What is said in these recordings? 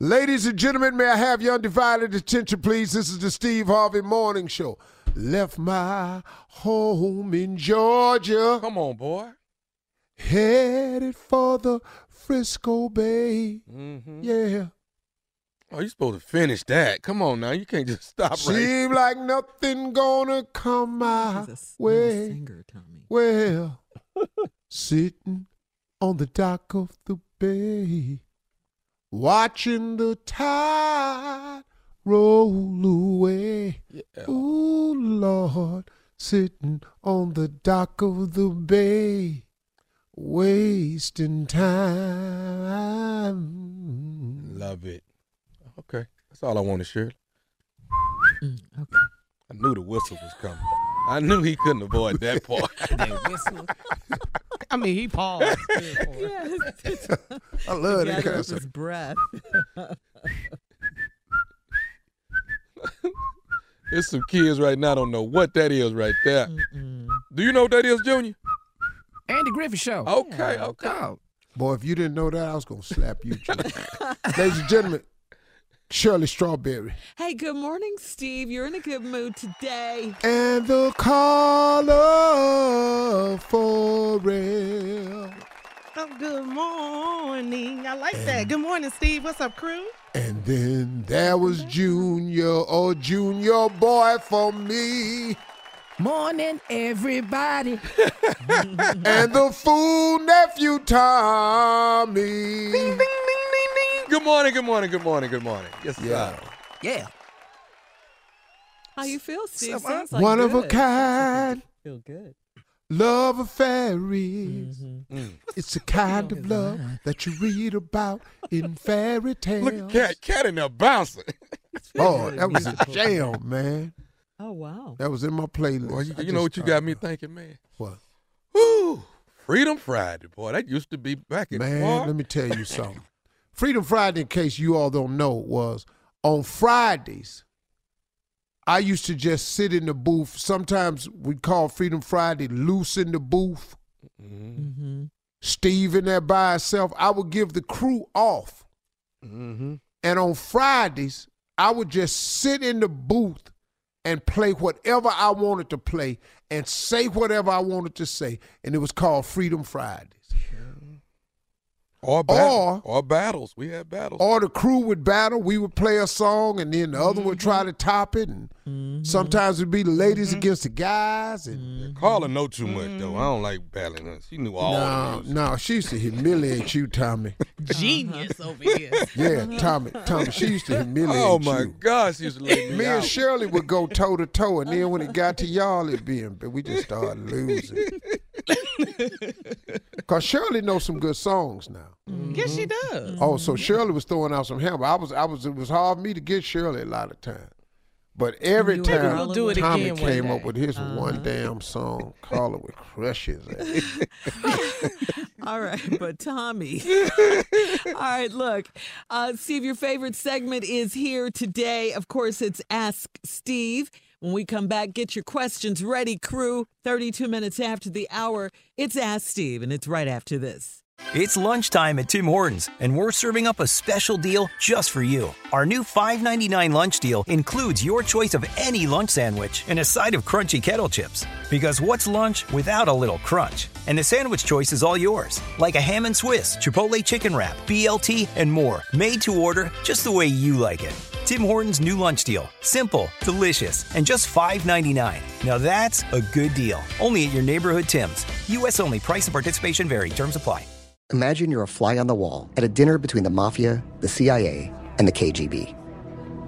Ladies and gentlemen, may I have your undivided attention, please? This is the Steve Harvey Morning Show. Left my home in Georgia. Come on, boy. Headed for the Frisco Bay. Mm-hmm. Yeah. Oh, you supposed to finish that. Come on now. You can't just stop right Seem like nothing gonna come my way. singer, Tommy. Well, sitting on the dock of the bay, watching the tide roll away. Ooh, Lord, sitting on the dock of the bay, wasting time. Love it. Okay. That's all I want to share. Mm, okay. I knew the whistle was coming. I knew he couldn't avoid that part. I mean, he paused. I love that kind of his breath. There's some kids right now don't know what that is right there. Do you know what that is, Junior? Andy Griffith Show. Okay, okay. Oh. Boy, if you didn't know that, I was gonna slap you. Junior. Ladies and gentlemen, Shirley Strawberry. Hey, good morning, Steve. You're in a good mood today. And the caller for real. Oh, good morning. I like that. Good morning, Steve. What's up, crew? And then there was Junior, oh Junior boy for me. Morning, everybody. and the fool nephew Tommy. Good morning, good morning, good morning, good morning. Yes, Yeah. sir. Yeah. How you feel, Steve? So, like One of a kind. Feel good. Love of fairies. Mm. It's the kind of love that you read about in fairy tales. Look at Cat. Cat in there bouncing. Oh, that was a jam, man. Oh wow. That was in my playlist. Boy, you, you know what you got me thinking, man? What? Woo! Freedom Friday, boy. That used to be back in Man, Florida. let me tell you something. Freedom Friday, in case you all don't know, was on Fridays. I used to just sit in the booth. Sometimes we call Freedom Friday loose in the booth. Mm-hmm. Steve in there by himself, I would give the crew off. Mm-hmm. And on Fridays, I would just sit in the booth and play whatever I wanted to play and say whatever I wanted to say. And it was called Freedom Fridays. Or, battle, or, or battles. We had battles. Or the crew would battle. We would play a song, and then the other would try mm-hmm. to top it. And Mm-hmm. sometimes it'd be the ladies mm-hmm. against the guys. And mm-hmm. Carla know too much though. I don't like battling her. She knew all. no, of no, she used to humiliate you, Tommy. Genius uh-huh. over here. Yeah, Tommy, Tommy, she used to oh, humiliate Oh my you. gosh, she used to let me, Me out. and Shirley would go toe to toe, and then when it got to y'all, it be, but we just started losing. Cause Shirley knows some good songs now. Mm-hmm. Yes, she does. Oh, so mm-hmm. Shirley was throwing out some hammer. I was, I was. It was hard for me to get Shirley a lot of times. But every You and time Carla do it Tommy again came day. up with his uh-huh. one damn song, Carla would crush his ass. All right, but Tommy. All right, look. Uh, Steve, your favorite segment is here today. Of course, it's Ask Steve. When we come back, get your questions ready, crew. 32 minutes after the hour, it's Ask Steve, and it's right after this. It's lunchtime at Tim Hortons, and we're serving up a special deal just for you. Our new $5.99 lunch deal includes your choice of any lunch sandwich and a side of crunchy kettle chips. Because what's lunch without a little crunch? And the sandwich choice is all yours, like a ham and Swiss, Chipotle chicken wrap, BLT, and more, made to order just the way you like it. Tim Hortons' new lunch deal. Simple, delicious, and just $5.99. Now that's a good deal. Only at your neighborhood Tim's. U.S. only. Price and participation vary. Terms apply. Imagine you're a fly on the wall at a dinner between the mafia, the CIA, and the KGB.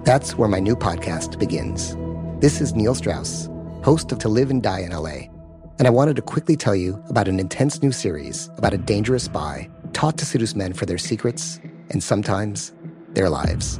That's where my new podcast begins. This is Neil Strauss, host of To Live and Die in LA. And I wanted to quickly tell you about an intense new series about a dangerous spy taught to seduce men for their secrets and sometimes their lives.